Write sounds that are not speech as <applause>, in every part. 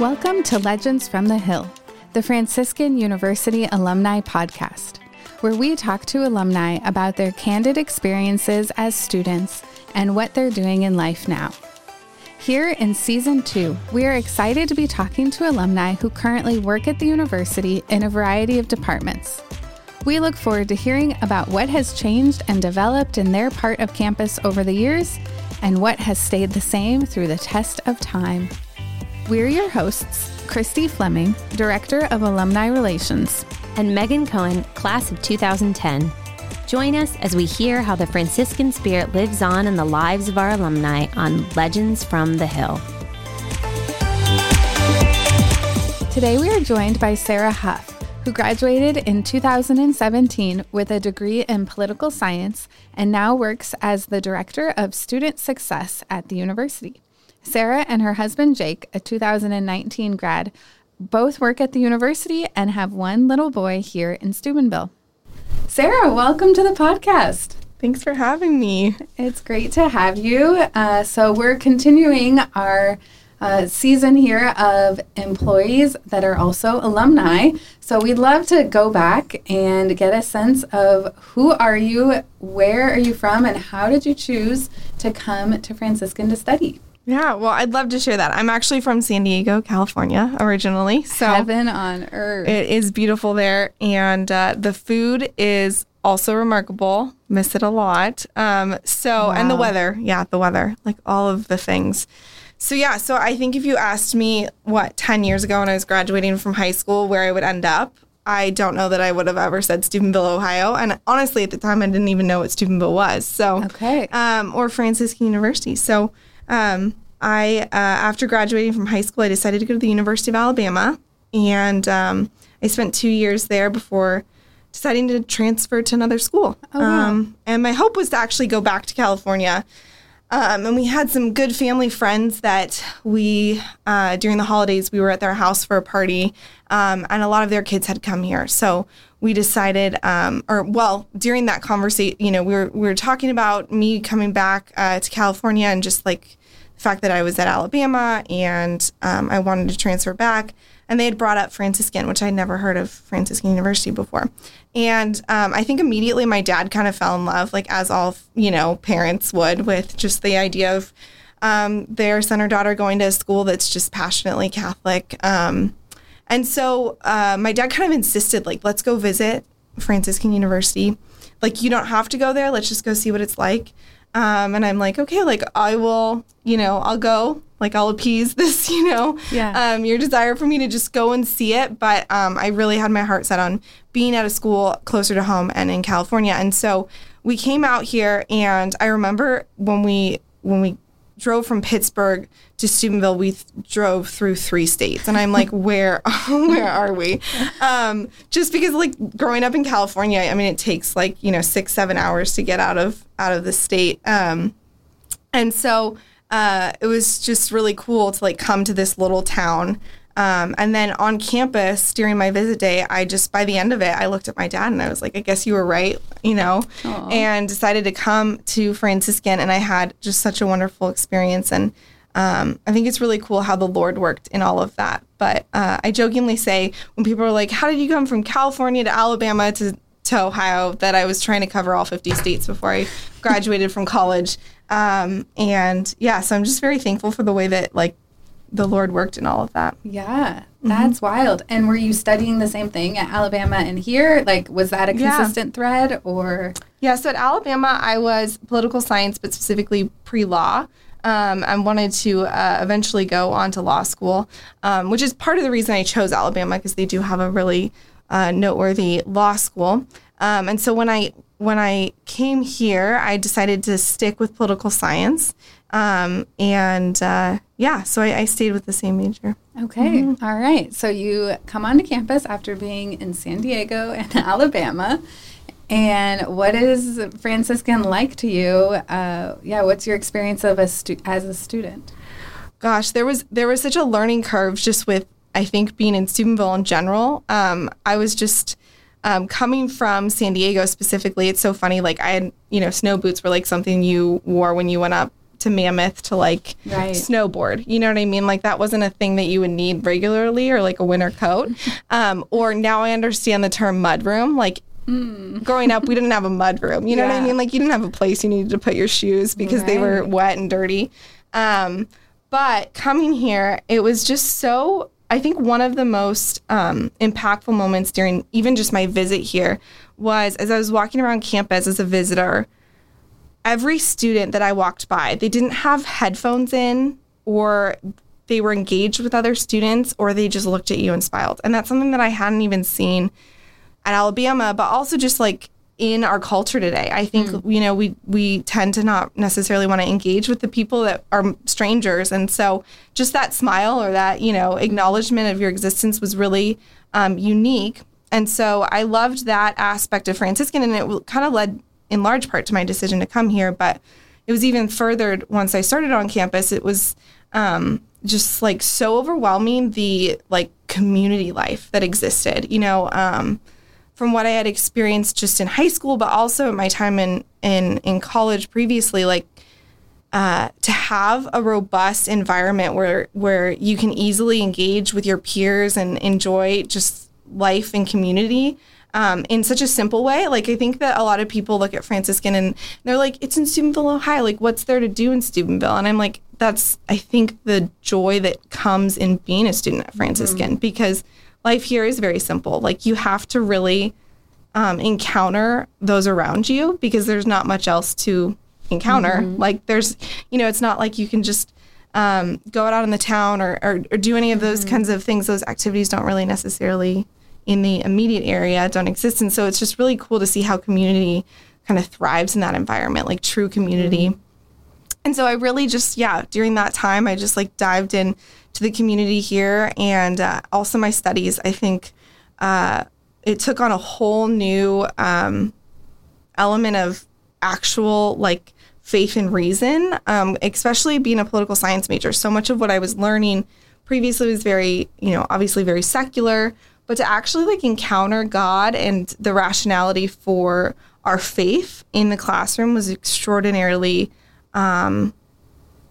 Welcome to Legends from the Hill, the Franciscan University Alumni Podcast, where we talk to alumni about their candid experiences as students and what they're doing in life now. Here in season two, we are excited to be talking to alumni who currently work at the university in a variety of departments. We look forward to hearing about what has changed and developed in their part of campus over the years and what has stayed the same through the test of time. We're your hosts, Christy Fleming, Director of Alumni Relations, and Megan Cohen, Class of 2010. Join us as we hear how the Franciscan spirit lives on in the lives of our alumni on Legends from the Hill. Today we are joined by Sarah Hough, who graduated in 2017 with a degree in political science and now works as the Director of Student Success at the university. Sarah and her husband Jake, a 2019 grad, both work at the university and have one little boy here in Steubenville. Sarah, welcome to the podcast. Thanks for having me. It's great to have you. Uh, so, we're continuing our uh, season here of employees that are also alumni. So, we'd love to go back and get a sense of who are you, where are you from, and how did you choose to come to Franciscan to study? Yeah, well, I'd love to share that. I'm actually from San Diego, California, originally. So heaven on earth. It is beautiful there, and uh, the food is also remarkable. Miss it a lot. Um, so, wow. and the weather, yeah, the weather, like all of the things. So yeah, so I think if you asked me what 10 years ago when I was graduating from high school where I would end up, I don't know that I would have ever said Steubenville, Ohio. And honestly, at the time, I didn't even know what Steubenville was. So, okay. Um, or Franciscan University. So, um, I, uh, after graduating from high school, I decided to go to the University of Alabama, and um, I spent two years there before deciding to transfer to another school. Oh, wow. um, and my hope was to actually go back to California. Um, and we had some good family friends that we, uh, during the holidays, we were at their house for a party, um, and a lot of their kids had come here. So we decided, um, or well, during that conversation, you know, we were we were talking about me coming back uh, to California and just like fact that I was at Alabama and um, I wanted to transfer back. And they had brought up Franciscan, which I'd never heard of Franciscan University before. And um, I think immediately my dad kind of fell in love, like as all you know parents would, with just the idea of um, their son or daughter going to a school that's just passionately Catholic. Um, and so uh, my dad kind of insisted, like, let's go visit Franciscan University. Like, you don't have to go there. Let's just go see what it's like. Um, and I'm like, okay, like I will, you know, I'll go, like I'll appease <laughs> this, you know, yeah. um, your desire for me to just go and see it. But um, I really had my heart set on being at a school closer to home and in California. And so we came out here, and I remember when we when we drove from Pittsburgh to Steubenville, we th- drove through three states, and I'm like, <laughs> where, <laughs> where are we? Um, just because, like, growing up in California, I mean, it takes like you know six, seven hours to get out of out of the state, um, and so uh, it was just really cool to like come to this little town um, and then on campus during my visit day, I just, by the end of it, I looked at my dad and I was like, I guess you were right, you know, Aww. and decided to come to Franciscan. And I had just such a wonderful experience. And um, I think it's really cool how the Lord worked in all of that. But uh, I jokingly say, when people are like, How did you come from California to Alabama to, to Ohio, that I was trying to cover all 50 states before I graduated from college. Um, and yeah, so I'm just very thankful for the way that like the Lord worked in all of that. Yeah, that's mm-hmm. wild. And were you studying the same thing at Alabama and here? Like, was that a consistent yeah. thread or? Yeah, so at Alabama, I was political science, but specifically pre law. Um, I wanted to uh, eventually go on to law school, um, which is part of the reason I chose Alabama because they do have a really uh, noteworthy law school. Um, and so when I when I came here, I decided to stick with political science. Um, and uh, yeah, so I, I, stayed with the same major. Okay. Mm-hmm. All right. So you come onto campus after being in San Diego <laughs> and Alabama. And what is Franciscan like to you? Uh, yeah, what's your experience of a stu- as a student? Gosh, there was there was such a learning curve just with I think being in Steubenville in general. Um, I was just um, coming from San Diego specifically. It's so funny. Like I had, you know, snow boots were like something you wore when you went up to Mammoth to like Right. snowboard. You know what I mean? Like that wasn't a thing that you would need regularly or like a winter coat. <laughs> Um, or now I understand the term mudroom. Like growing up, we didn't have a mudroom. You know what I mean? Like you didn't have a place you needed to put your shoes because they were wet and dirty. Um, but coming here, it was just so. I think one of the most um, impactful moments during even just my visit here was as I was walking around campus as a visitor. Every student that I walked by, they didn't have headphones in, or they were engaged with other students, or they just looked at you and smiled. And that's something that I hadn't even seen at Alabama, but also just like in our culture today. I think you know we we tend to not necessarily want to engage with the people that are strangers, and so just that smile or that you know acknowledgement of your existence was really um, unique. And so I loved that aspect of Franciscan, and it kind of led in large part to my decision to come here. But it was even furthered once I started on campus. It was um, just like so overwhelming the like community life that existed. You know. Um, from what I had experienced just in high school, but also in my time in in in college previously, like uh, to have a robust environment where where you can easily engage with your peers and enjoy just life and community um, in such a simple way. Like I think that a lot of people look at Franciscan and they're like, "It's in Steubenville, Ohio. Like, what's there to do in Steubenville?" And I'm like, "That's I think the joy that comes in being a student at Franciscan because life here is very simple. Like you have to really um, encounter those around you because there's not much else to encounter. Like there's, you know, it's not like you can just um, go out in the town or, or, or do any of those kinds of things. Those activities don't really necessarily in the immediate area don't exist. And so it's just really cool to see how community kind of thrives in that environment, like true community. And so I really just, yeah, during that time, I just like dived in to the community here and uh, also my studies. I think uh, it took on a whole new um, element of actual like faith and reason, um, especially being a political science major. So much of what I was learning previously was very, you know, obviously very secular, but to actually like encounter God and the rationality for our faith in the classroom was extraordinarily um,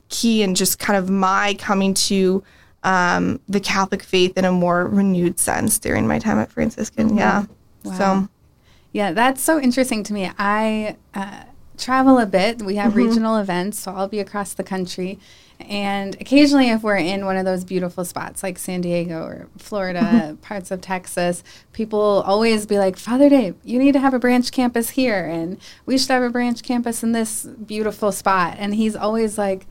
key and just kind of my coming to um, the Catholic faith in a more renewed sense during my time at Franciscan. Yeah. Wow. So, Yeah, that's so interesting to me. I uh, travel a bit. We have regional events, so I'll be across the country. And occasionally, if we're in one of those beautiful spots like San Diego or Florida, mm-hmm. parts of Texas, people always be like, Father Dave, you need to have a branch campus here, and we should have a branch campus in this beautiful spot. And he's always like,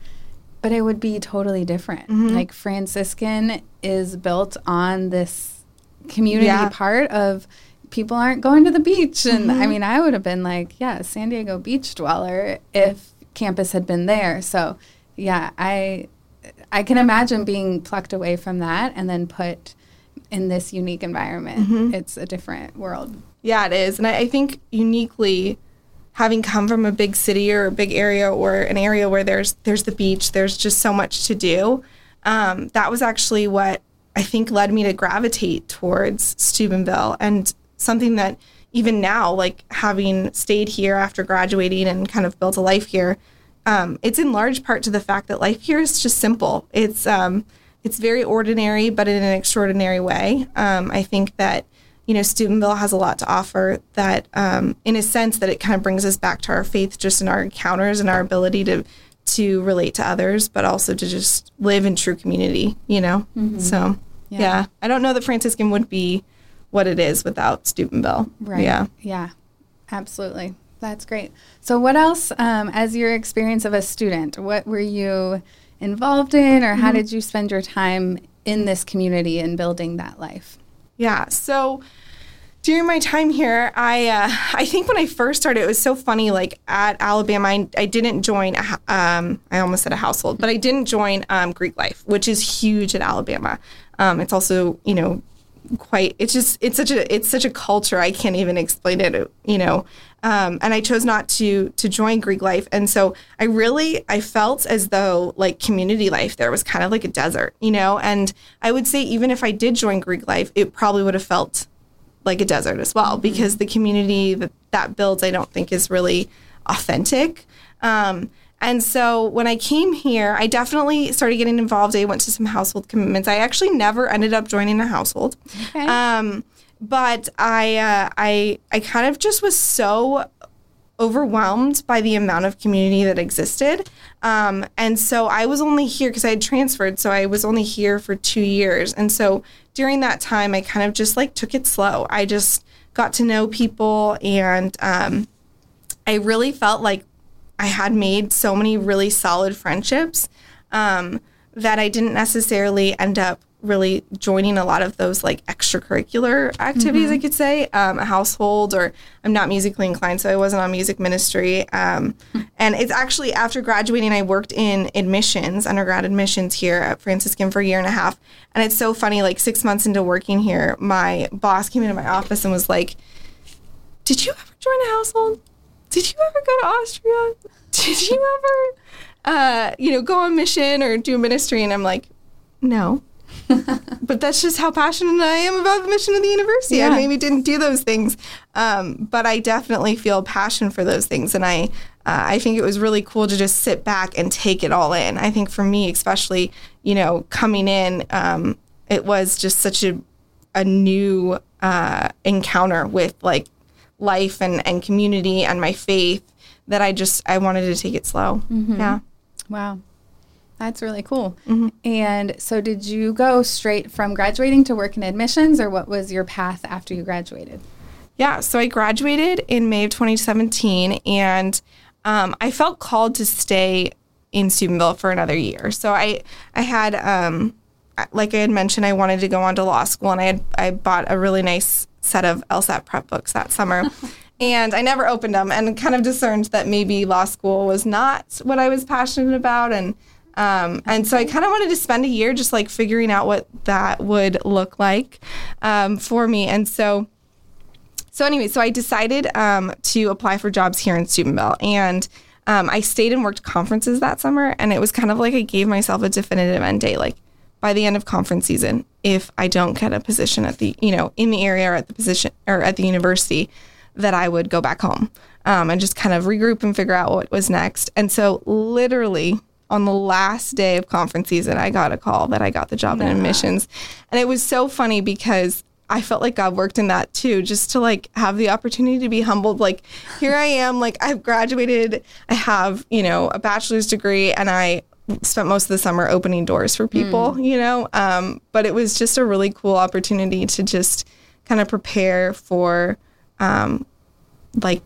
but it would be totally different. Mm-hmm. Like Franciscan is built on this community Yeah. part of people aren't going to the beach. And I mm-hmm. mean, I would have been like, yeah, San Diego beach dweller if campus had been there. So, yeah, I I can imagine being plucked away from that and then put in this unique environment. It's a different world. yeah, it is. And I, I think uniquely, having come from a big city or a big area or an area where there's there's the beach, there's just so much to do. Um, that was actually what I think led me to gravitate towards Steubenville and something that even now, like having stayed here after graduating and kind of built a life here, um, it's in large part to the fact that life here is just simple. It's um, it's very ordinary, but in an extraordinary way. Um, I think that you know Steubenville has a lot to offer. That, um, in a sense, that it kind of brings us back to our faith, just in our encounters and our ability to to relate to others, but also to just live in true community. You know, so Yeah. yeah. I don't know that Franciscan would be what it is without Steubenville. Right. Yeah. Yeah. Absolutely. That's great. So, what else, um, as your experience of a student, what were you involved in, or how did you spend your time in this community and building that life? Yeah. So during my time here, I uh, I think when I first started, it was so funny. Like at Alabama, I, I didn't join. A, um, I almost said a household, but I didn't join um, Greek life, which is huge at Alabama. Um, it's also you know quite. It's just it's such a it's such a culture. I can't even explain it. You know. Um, and I chose not to to join Greek life, and so I really I felt as though like community life there was kind of like a desert, you know. And I would say even if I did join Greek life, it probably would have felt like a desert as well because the community that that builds I don't think is really authentic. Um, And so when I came here, I definitely started getting involved. I went to some household commitments. I actually never ended up joining a household. Okay. Um, but I, uh, I, I kind of just was so overwhelmed by the amount of community that existed. Um, and so I was only here because I had transferred. So I was only here for two years. And so during that time, I kind of just like took it slow. I just got to know people and um, I really felt like I had made so many really solid friendships um, that I didn't necessarily end up really joining a lot of those like extracurricular activities, Mm-hmm. I could say, um, a household, or I'm not musically inclined, so I wasn't on music ministry. Um, and it's actually after graduating, I worked in admissions, undergrad admissions here at Franciscan for a year and a half. And it's so funny, like six months into working here, my boss came into my office and was like, Did you ever join a household? Did you ever go to Austria? Did you ever, uh, you know, go on mission or do ministry? And I'm like, no. <laughs> but that's just how passionate I am about the mission of the university. Yeah. I maybe didn't do those things, um, but I definitely feel passion for those things, and I uh, I think it was really cool to just sit back and take it all in. I think for me, especially, you know, coming in, um, it was just such a a new uh, encounter with like life and, and community and my faith that I just I wanted to take it slow. Yeah. Wow. That's really cool. Mm-hmm. And so, did you go straight from graduating to work in admissions, or what was your path after you graduated? Yeah, so I graduated in May of 2017, and um, I felt called to stay in Steubenville for another year. So I, I had, um, like I had mentioned, I wanted to go on to law school, and I had I bought a really nice set of LSAT prep books that summer. <laughs> And I never opened them, and kind of discerned that maybe law school was not what I was passionate about, and um, and so I kind of wanted to spend a year just like figuring out what that would look like um, for me. And so so anyway, so I decided um, to apply for jobs here in Steubenville, and um, I stayed and worked conferences that summer, and it was kind of like I gave myself a definitive end date, like by the end of conference season, if I don't get a position at the you know in the area or at the position or at the university, that I would go back home um, and just kind of regroup and figure out what was next. And so literally on the last day of conference season, I got a call that I got the job in admissions, and it was so funny because I felt like God worked in that too, just to like have the opportunity to be humbled. Like, here I am, like I've graduated, I have, you know, a bachelor's degree, and I spent most of the summer opening doors for people, you know. Um, but it was just a really cool opportunity to just kind of prepare for um, like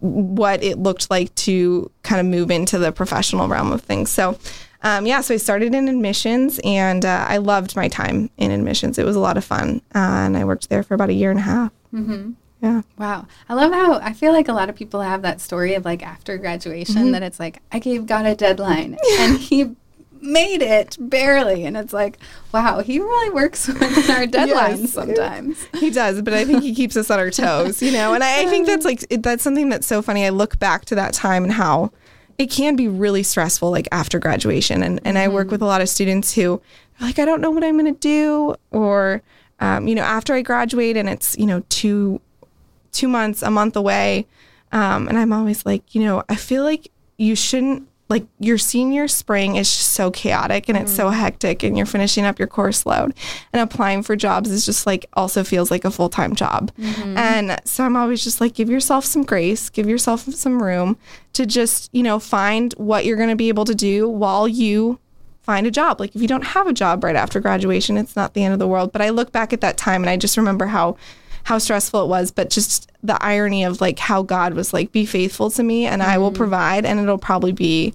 what it looked like to kind of move into the professional realm of things. So, um, yeah, so I started in admissions and uh, I loved my time in admissions. It was a lot of fun. Uh, and I worked there for about a year and a half. Mm-hmm. Yeah. Wow. I love how I feel like a lot of people have that story of like after graduation Mm-hmm. that it's like, I gave God a deadline <laughs> and he made it barely. And it's like, wow, he really works <laughs> within our deadlines Yes. sometimes. He does, but I think he keeps us on our toes, you know. And I, I think that's like it, that's something that's so funny. I look back to that time and how it can be really stressful, like after graduation. And and I work with a lot of students who are like, I don't know what I'm going to do, or um, you know, after I graduate and it's you know two two months, a month away, um, and I'm always like, you know, I feel like you shouldn't like your senior spring is just so chaotic and it's so mm. hectic and you're finishing up your course load. And applying for jobs is just like also feels like a full-time job. Mm-hmm. And so i'm always just like give yourself some grace give yourself some room to just you know find what you're going to be able to do while you find a job. Like if you don't have a job right after graduation it's not the end of the world. But i look back at that time and i just remember how how stressful it was, but just the irony of like how God was like, be faithful to me and I will provide, and it'll probably be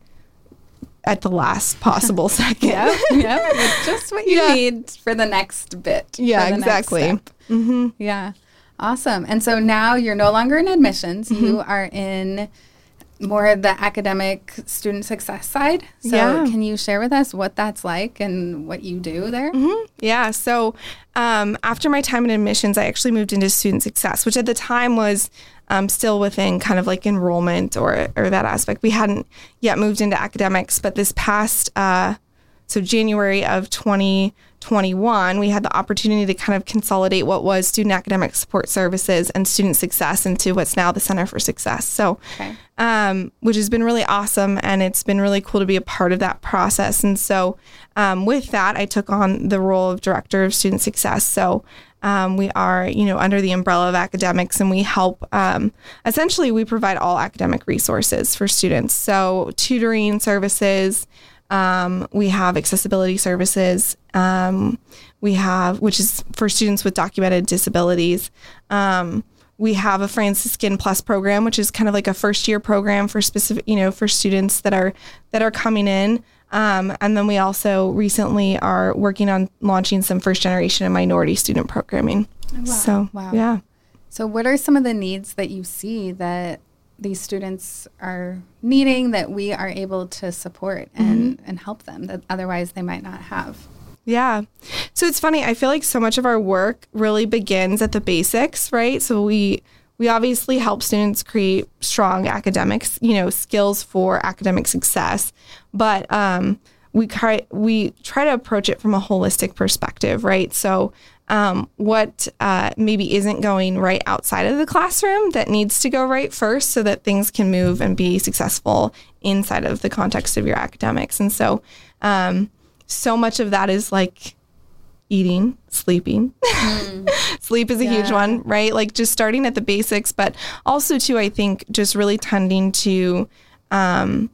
at the last possible <laughs> second. Yep. Yep. It's <laughs> just what you Yeah. need for the next bit. Yeah, for the next exactly. step. Yeah. Awesome. And so now you're no longer in admissions. Mm-hmm. You are in more of the academic student success side. So Yeah. can you share with us what that's like and what you do there? Yeah. So um, after my time in admissions, I actually moved into student success, which at the time was um, still within kind of like enrollment or or that aspect. We hadn't yet moved into academics, but this past uh, so January of 2021, we had the opportunity to kind of consolidate what was student academic support services and student success into what's now the Center for Success. So, okay. um, which has been really awesome, and it's been really cool to be a part of that process. And so, um, with that, I took on the role of director of student success. So. Um, we are, you know, under the umbrella of academics, and we help. Um, essentially, we provide all academic resources for students. So, tutoring services, um, we have accessibility services. Um, we have, which is for students with documented disabilities. Um, we have a Franciscan Plus program, which is kind of like a first year program for specific, you know, for students that are that are coming in. Um, and then we also recently are working on launching some first generation and minority student programming. Wow. So, wow. yeah. So, what are some of the needs that you see that these students are needing that we are able to support and, mm-hmm. and help them that otherwise they might not have. Yeah. So it's funny. I feel like so much of our work really begins at the basics, right? So we we obviously help students create strong academics, you know, skills for academic success, but um, we try we try to approach it from a holistic perspective, right? So um, what uh, maybe isn't going right outside of the classroom that needs to go right first so that things can move and be successful inside of the context of your academics. And so, um, so much of that is like eating, sleeping. Mm. <laughs> Sleep is a yeah. huge one, right? Like just starting at the basics, but also, too, I think just really tending to um,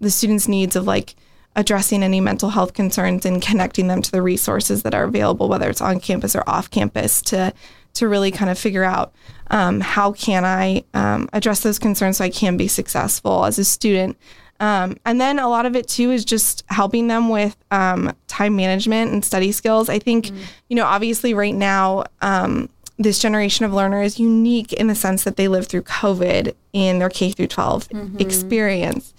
the students' needs of like, addressing any mental health concerns and connecting them to the resources that are available, whether it's on campus or off campus, to to really kind of figure out um, how can I um, address those concerns so I can be successful as a student. Um, and then a lot of it too is just helping them with um, time management and study skills. I think, mm you know, obviously right now, um, this generation of learner is unique in the sense that they live through COVID in their K through 12 mm-hmm. experience.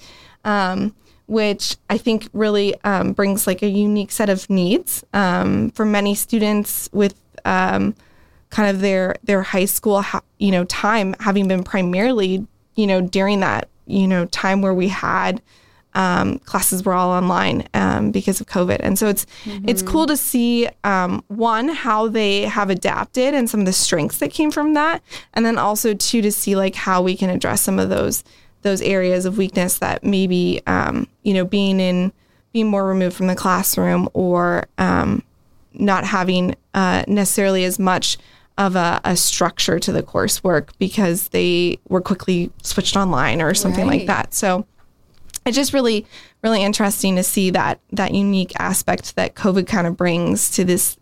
Um, which I think really um, brings like a unique set of needs um, for many students with um, kind of their their high school ha- you know time having been primarily you know during that you know time where we had um, classes were all online um, because of COVID, and so it's mm-hmm. it's cool to see um, one how they have adapted and some of the strengths that came from that, and then also two to see like how we can address some of those those areas of weakness that maybe um, you know being in being more removed from the classroom or um, not having uh, necessarily as much of a, a, structure to the coursework because they were quickly switched online or something right. like that. So it's just really really interesting to see that that unique aspect that COVID kind of brings to this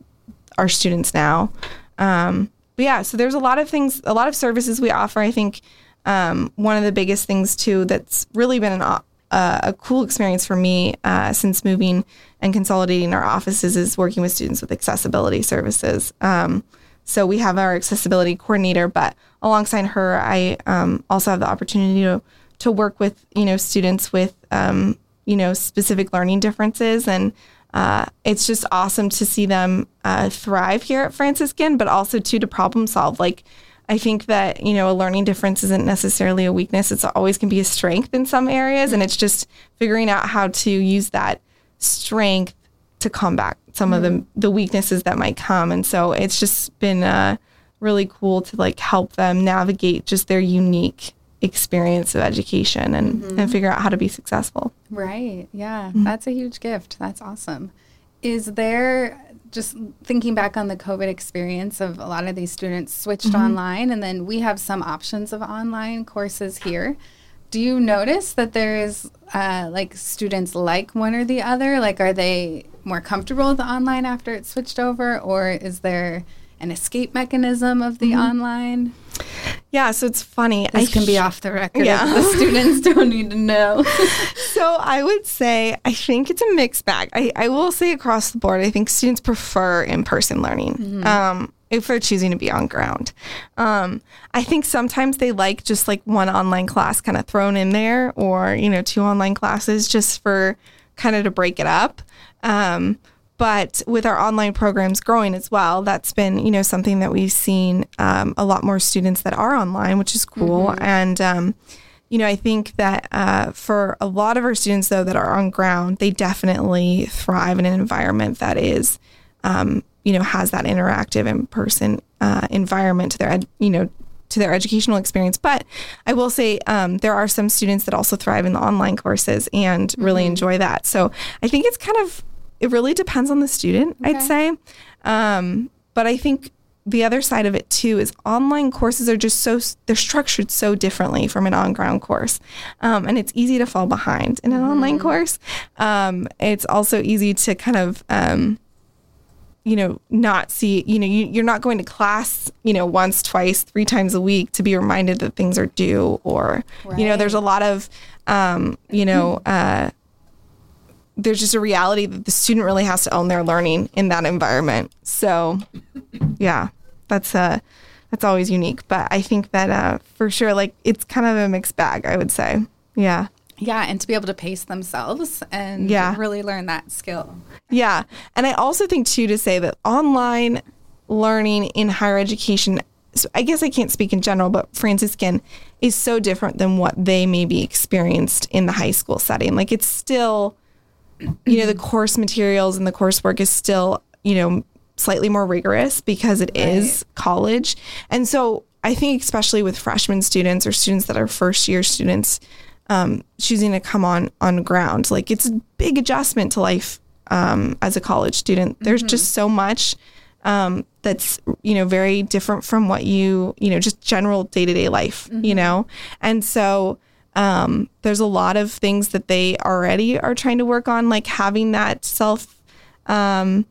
our students now. Um, but yeah, so there's a lot of things, a lot of services we offer. I think um, one of the biggest things too that's really been an, uh, a cool experience for me uh, since moving and consolidating our offices is working with students with accessibility services. Um, so we have our accessibility coordinator, but alongside her, I um, also have the opportunity to to work with you know students with um, you know specific learning differences and. Uh, it's just awesome to see them uh, thrive here at Franciscan, but also too to problem solve. Like I think that, you know, a learning difference isn't necessarily a weakness. It's always can be a strength in some areas. And it's just figuring out how to use that strength to combat some mm-hmm. of the, mm-hmm. the weaknesses that might come. And so it's just been uh, really cool to like help them navigate just their unique experience of education and, mm-hmm. and figure out how to be successful. Right. Yeah. Mm-hmm. That's a huge gift. That's awesome. Is there just thinking back on the COVID experience of a lot of these students switched mm-hmm. online, and then we have some options of online courses here. Do you notice that there is uh, like students like one or the other? Like, are they more comfortable with the online after it's switched over, or is there an escape mechanism of the mm-hmm. online? Yeah, so it's funny. This I can be off the record. Yeah. the students <laughs> don't need to know. <laughs> so I would say I think it's a mixed bag. I, I will say across the board, I think students prefer in person learning. Mm-hmm. Um, if they're choosing to be on ground. Um, I think sometimes they like just like one online class kind of thrown in there or, you know, two online classes just for kind of to break it up. Um, but with our online programs growing as well, that's been you know something that we've seen um, a lot more students that are online, which is cool. Mm-hmm. And um, you know, I think that uh, for a lot of our students, though, that are on ground, they definitely thrive in an environment that is, um, you know, has that interactive in person uh, environment to their, ed- you know, to their educational experience. But I will say um, there are some students that also thrive in the online courses and mm-hmm. really enjoy that. So I think it's kind of, it really depends on the student, okay. I'd say. Um, but I think the other side of it too is online courses are just so they're structured so differently from an on-ground course um, and it's easy to fall behind in an mm-hmm. online course um, it's also easy to kind of um, you know not see you know you, you're not going to class you know once twice three times a week to be reminded that things are due or right. you know there's a lot of um, you know <laughs> uh, there's just a reality that the student really has to own their learning in that environment. So, yeah, that's uh, that's always unique. But I think that uh, for sure, like it's kind of a mixed bag. I would say, yeah. Yeah, and to be able to pace themselves and yeah. really learn that skill. Yeah. And I also think, too, to say that online learning in higher education, so I guess I can't speak in general, but Franciscan is so different than what they maybe experienced in the high school setting. Like it's still you know, the course materials and the coursework is still, you know, slightly more rigorous because it right. is college. And so I think, especially with freshman students or students that are first year students, um, choosing to come on on ground, like it's a big adjustment to life um, as a college student. There's mm-hmm. just so much um, that's you know very different from what you you know just general day to day life, mm-hmm. you know, and so um, there's a lot of things that they already are trying to work on, like having that self, um,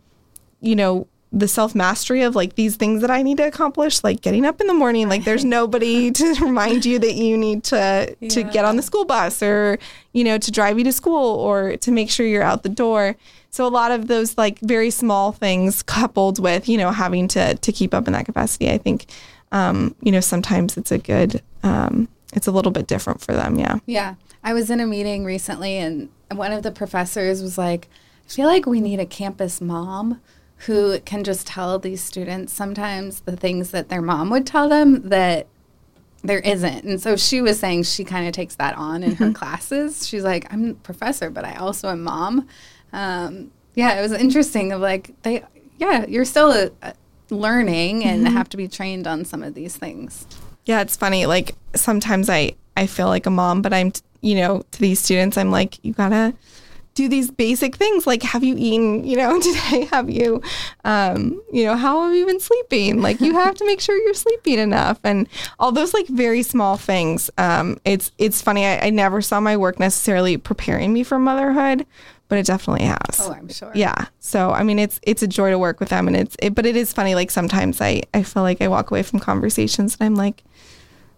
you know, the self mastery of like these things that I need to accomplish, like getting up in the morning. Like there's nobody <laughs> to remind you that you need to yeah. to get on the school bus or you know to drive you to school or to make sure you're out the door. So a lot of those like very small things coupled with you know having to to keep up in that capacity, I think um, you know sometimes it's a good um, it's a little bit different for them. Yeah. Yeah. I was in a meeting recently and one of the professors was like, I feel like we need a campus mom who can just tell these students sometimes the things that their mom would tell them that there isn't. And so she was saying she kind of takes that on in her mm-hmm. classes. She's like, I'm a professor, but I also am mom. Um, yeah, it was interesting of like, they, yeah, you're still a, a learning and mm-hmm. have to be trained on some of these things. Yeah, it's funny. Like sometimes I I feel like a mom, but I'm you know to these students I'm like you gotta do these basic things like have you eaten you know <laughs> today have you um, you know how have you been sleeping like you have to make sure you're sleeping enough and all those like very small things um, it's it's funny I, I never saw my work necessarily preparing me for motherhood but it definitely has. Oh, I'm sure. Yeah. So I mean, it's it's a joy to work with them, and it's it, but it is funny. Like sometimes I I feel like I walk away from conversations and I'm like,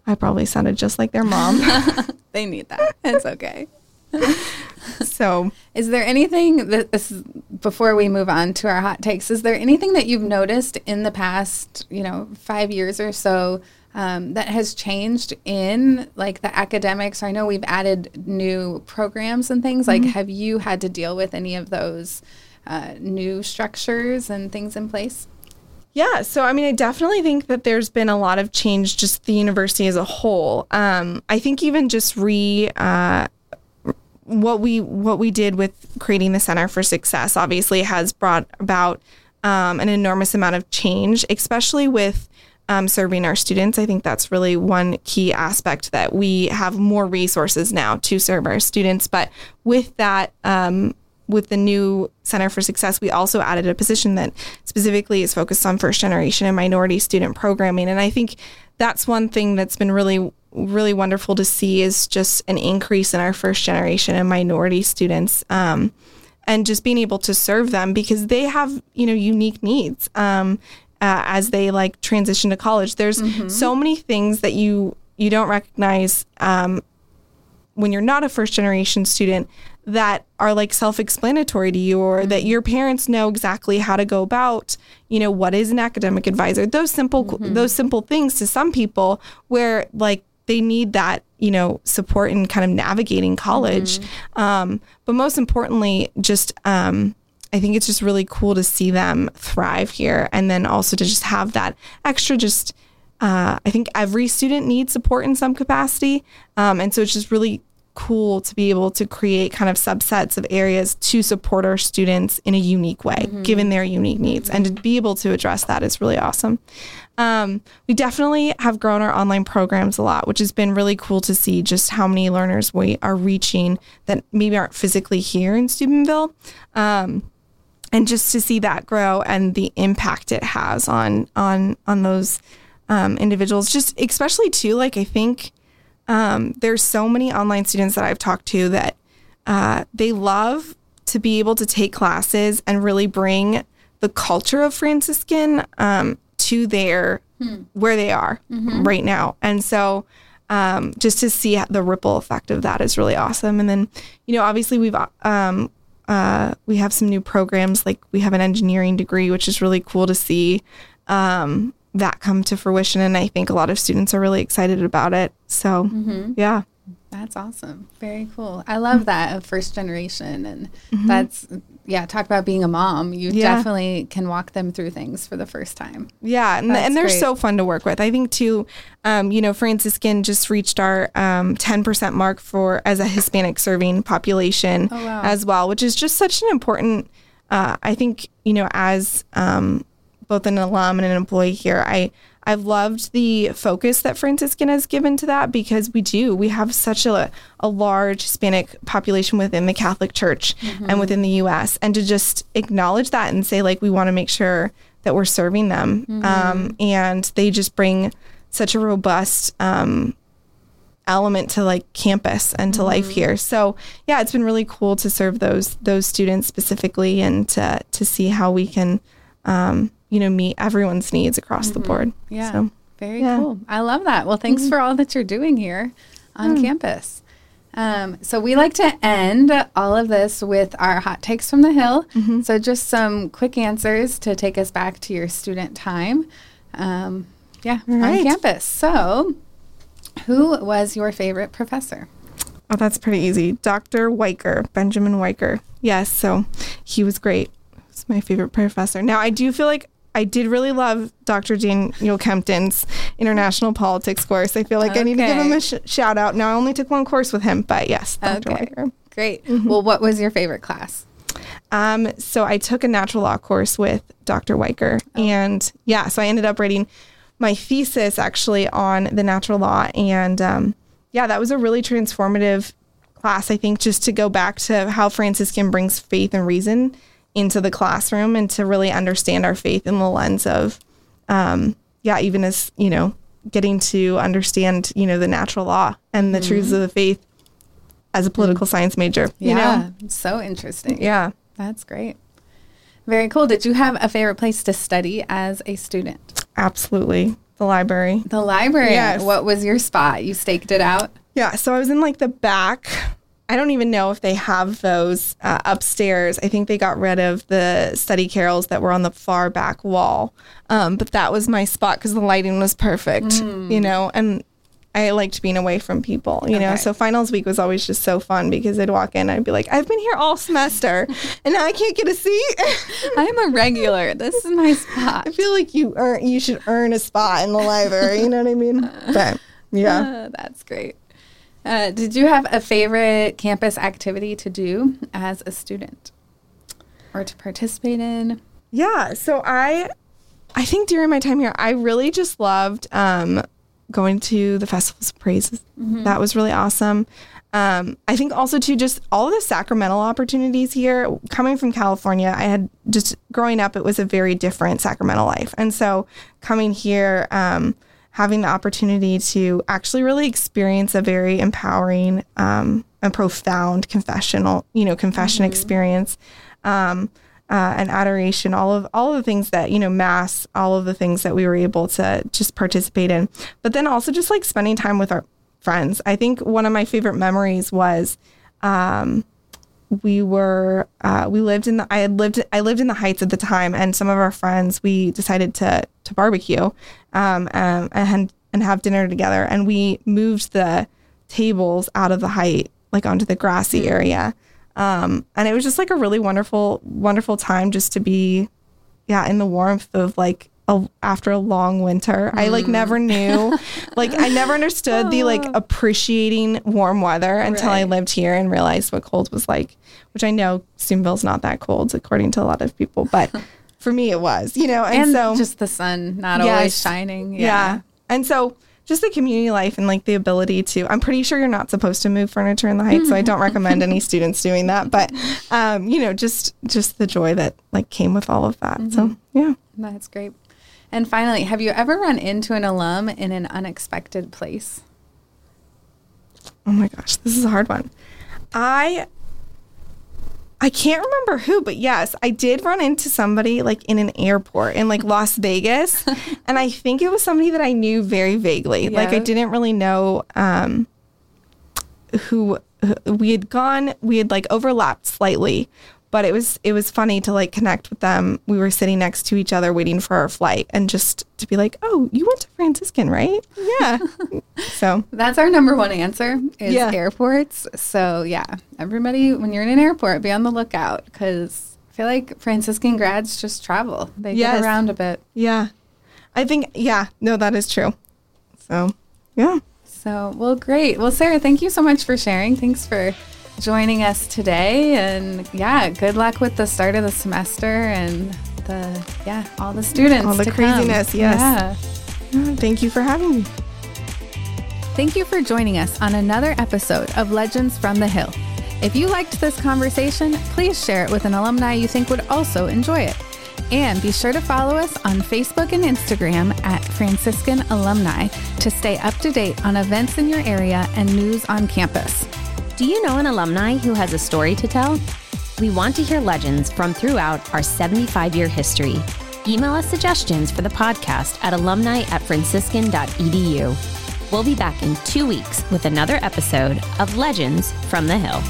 I probably sounded just like their mom. <laughs> <laughs> they need that. It's okay. <laughs> so, is there anything that this is, before we move on to our hot takes? Is there anything that you've noticed in the past, you know, five years or so um, that has changed in like the academics? I know we've added new programs and things. Mm-hmm. Like, have you had to deal with any of those uh, new structures and things in place? Yeah, so I mean, I definitely think that there's been a lot of change, just the university as a whole. Um, I think even just re uh, what we what we did with creating the Center for Success obviously has brought about um, an enormous amount of change, especially with um, serving our students. I think that's really one key aspect that we have more resources now to serve our students. But with that, um, with the new Center for Success, we also added a position that specifically is focused on first generation and minority student programming. And I think that's one thing that's been really, really wonderful to see is just an increase in our first generation and minority students. Um, and just being able to serve them because they have, you know, unique needs. Um, uh, as they like transition to college, there's mm-hmm. so many things that you you don't recognize um, when you're not a first generation student that are like self-explanatory to you or mm-hmm. that your parents know exactly how to go about you know what is an academic advisor those simple mm-hmm. those simple things to some people where like they need that you know support in kind of navigating college mm-hmm. um, but most importantly just um, i think it's just really cool to see them thrive here and then also to just have that extra just uh, I think every student needs support in some capacity. Um, and so it's just really cool to be able to create kind of subsets of areas to support our students in a unique way, mm-hmm. given their unique needs. And to be able to address that is really awesome. Um, we definitely have grown our online programs a lot, which has been really cool to see just how many learners we are reaching that maybe aren't physically here in Steubenville. Um, and just to see that grow and the impact it has on on on those um, individuals, just especially too, like I think um, there's so many online students that I've talked to that uh, they love to be able to take classes and really bring the culture of Franciscan um, to their hmm. where they are mm-hmm. right now. And so um, just to see the ripple effect of that is really awesome. And then, you know, obviously we've um, uh, we have some new programs like we have an engineering degree, which is really cool to see um, that come to fruition. And I think a lot of students are really excited about it. So, mm-hmm. yeah. That's awesome. Very cool. I love that of first generation. And mm-hmm. that's, yeah, talk about being a mom. You yeah. definitely can walk them through things for the first time. Yeah. And, and they're great. so fun to work with. I think, too, um, you know, Franciscan just reached our um, 10% mark for as a Hispanic serving population oh, wow. as well, which is just such an important, uh, I think, you know, as, um, both an alum and an employee here, I I've loved the focus that Franciscan has given to that because we do. We have such a, a large Hispanic population within the Catholic Church mm-hmm. and within the US. And to just acknowledge that and say, like, we want to make sure that we're serving them. Mm-hmm. Um, and they just bring such a robust um, element to like campus and to mm-hmm. life here. So yeah, it's been really cool to serve those those students specifically and to to see how we can um, you know, meet everyone's needs across mm-hmm. the board. Yeah. So, Very yeah. cool. I love that. Well, thanks mm-hmm. for all that you're doing here on mm. campus. Um, so we like to end all of this with our hot takes from the hill. Mm-hmm. So just some quick answers to take us back to your student time. Um, yeah, right. on campus. So, who was your favorite professor? Oh, that's pretty easy. Dr. Wiker, Benjamin Wiker. Yes, so he was great. He's my favorite professor. Now, I do feel like I did really love Dr. Daniel Kempton's international politics course. I feel like okay. I need to give him a sh- shout out. Now, I only took one course with him, but yes, Dr. Okay. Great. Mm-hmm. Well, what was your favorite class? Um, so I took a natural law course with Dr. Wiker. Oh. And yeah, so I ended up writing my thesis actually on the natural law. And um, yeah, that was a really transformative class, I think, just to go back to how Franciscan brings faith and reason into the classroom and to really understand our faith in the lens of, um, yeah, even as, you know, getting to understand, you know, the natural law and the mm-hmm. truths of the faith as a political mm-hmm. science major. Yeah, you know? so interesting. Yeah. That's great. Very cool. Did you have a favorite place to study as a student? Absolutely. The library. The library. Yes. What was your spot? You staked it out? Yeah. So I was in like the back I don't even know if they have those uh, upstairs. I think they got rid of the study carrels that were on the far back wall. Um, but that was my spot because the lighting was perfect, mm. you know, and I liked being away from people, you okay. know. So finals week was always just so fun because I'd walk in, I'd be like, I've been here all semester, <laughs> and now I can't get a seat. <laughs> I'm a regular. This is my spot. I feel like you earn, you should earn a spot in the library. You know what I mean? <laughs> But yeah, uh, that's great. Uh, did you have a favorite campus activity to do as a student or to participate in? Yeah, so I, I think during my time here, I really just loved um, going to the festivals of praises. Mm-hmm. That was really awesome. Um, I think also too, just all the sacramental opportunities here. Coming from California, I had just growing up, it was a very different sacramental life, and so coming here. Um, having the opportunity to actually really experience a very empowering um, and profound confessional, you know, confession mm-hmm. experience, um, uh, and adoration, all of all of the things that you know, mass, all of the things that we were able to just participate in, but then also just like spending time with our friends. I think one of my favorite memories was. Um, we were uh, we lived in the I had lived I lived in the Heights at the time, and some of our friends we decided to to barbecue, um, um, and and have dinner together, and we moved the tables out of the height like onto the grassy mm. area, um, and it was just like a really wonderful wonderful time just to be, yeah, in the warmth of like a, after a long winter. I like never knew, <laughs> like I never understood the like appreciating warm weather until I lived here and realized what cold was like. Which I know Steubenville's not that cold according to a lot of people, but <laughs> for me it was, you know. And, And so just the sun not always shining. yeah. And so just the community life and like the ability to I'm pretty sure you're not supposed to move furniture in the heights, so I don't recommend any <laughs> students doing that. But um, you know, just just the joy that like came with all of that. So yeah. That's great. And finally, have you ever run into an alum in an unexpected place? Oh my gosh, this is a hard one. I I can't remember who, but yes, I did run into somebody like in an airport in like Las Vegas, <laughs> and I think it was somebody that I knew very vaguely. Like I didn't really know um, who, who we had gone. We had like overlapped slightly, but it was it was funny to like connect with them. We were sitting next to each other waiting for our flight, and just to be like, "Oh, you went to Franciscan, right? Yeah." <laughs> so That's our number one answer is Yeah. airports. So yeah, everybody, when you're in an airport, be on the lookout because I feel like Franciscan grads just travel. They Yes. get around a bit. Yeah. I think, yeah, no, that is true. So, yeah. So, well, great. Well, Sarah, thank you so much for sharing. Thanks for joining us today. And yeah, good luck with the start of the semester and the, yeah, all the students. All the to come. craziness, yes. Yeah, Thank you for having me. Thank you for joining us on another episode of Legends from the Hill. If you liked this conversation, please share it with an alumni you think would also enjoy it. And be sure to follow us on Facebook and Instagram at Franciscan Alumni to stay up to date on events in your area and news on campus. Do you know an alumni who has a story to tell? We want to hear legends from throughout our 75 year history. Email us suggestions for the podcast at alumni at franciscan.edu. We'll be back in two weeks with another episode of Legends from the Hill.